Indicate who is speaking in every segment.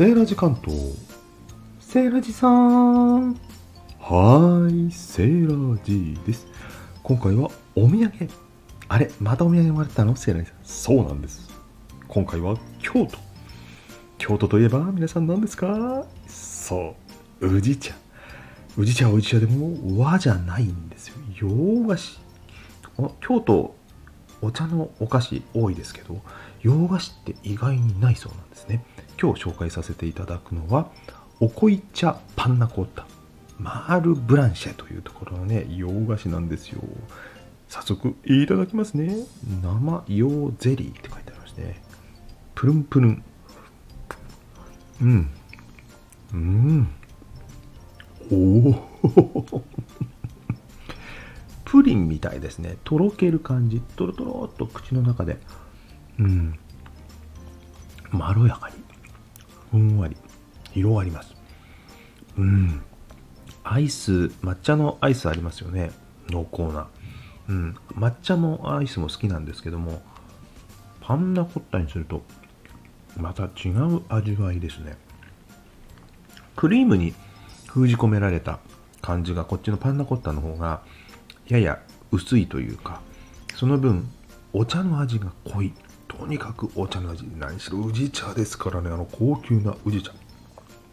Speaker 1: セーラジ関東。セーラジさん。はーいセーラジです。今回はお土産。あれまたお土産もらったの？セーラジさん。そうなんです。今回は京都。京都といえば皆さん何ですか？そう宇治茶。宇治茶は宇治茶でも和じゃないんですよ。洋菓子。京都お茶のお菓子多いですけど洋菓子って意外にないそうなんですね。今日紹介させていただくのはおこい茶パンナコッタ。マールブランシェというところのね洋菓子なんですよ。早速いただきますね。生洋ゼリーって書いてありますね。プルンプルン。うん。うん。おおプリンみたいですね。とろける感じ。とろとろっと口の中で。うん。まろやかに。ふんわり。広がります。うん。アイス抹茶のアイスありますよね。濃厚な。うん。抹茶もアイスも好きなんですけどもパンナコッタにするとまた違う味わいですね。クリームに封じ込められた感じがこっちのパンナコッタの方がやや薄いというかその分お茶の味が濃い。とにかくお茶の味。何しろ宇治茶ですからね。あの高級な宇治茶。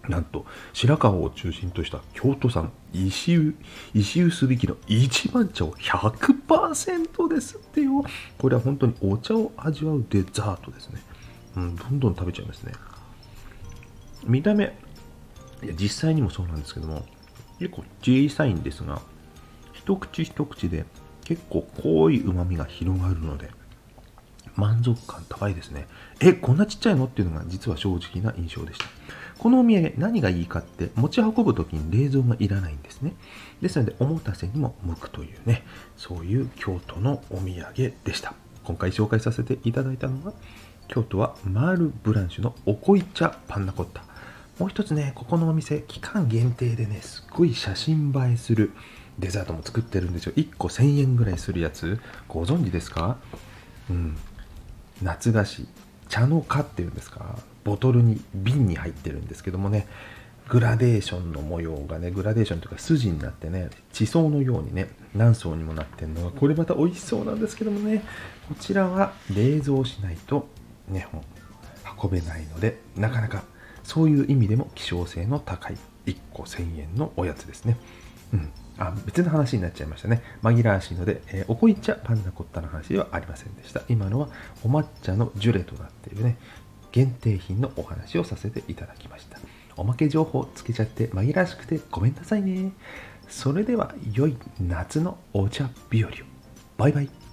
Speaker 1: なんと白川を中心とした京都産石石臼引きの一番茶を100%ですってよ。これは本当にお茶を味わうデザートですね。うんどんどん食べちゃいますね。見た目いや実際にもそうなんですけども結構小さいんですが一口一口で結構濃いうまみが広がるので満足感高いですね。えこんなちっちゃいのっていうのが実は正直な印象でした。このお土産何がいいかって持ち運ぶ時に冷蔵がいらないんですね。ですのでおもたせにも向くというねそういう京都のお土産でした。今回紹介させていただいたのは京都はマールブランシュのおこい茶パンナコッタ。もう一つねここのお店期間限定でねすっごい写真映えするデザートも作ってるんですよ。1個1000円ぐらいするやつ。ご存知ですか？うん。夏菓子。茶の花っていうんですか？ボトルに瓶に入ってるんですけどもね。グラデーションの模様がねグラデーションというか筋になってね地層のようにね何層にもなってるのがこれまた美味しそうなんですけどもね。こちらは冷蔵しないとね運べないのでなかなかそういう意味でも希少性の高い1個1000円のおやつですね。うん。あ別の話になっちゃいましたね。紛らわしいので、えー、おこい茶パンナコッタの話ではありませんでした。今のはお抹茶のジュレとなっているね、限定品のお話をさせていただきました。おまけ情報つけちゃって紛らわしくてごめんなさいね。それでは良い夏のお茶日和を。バイバイ。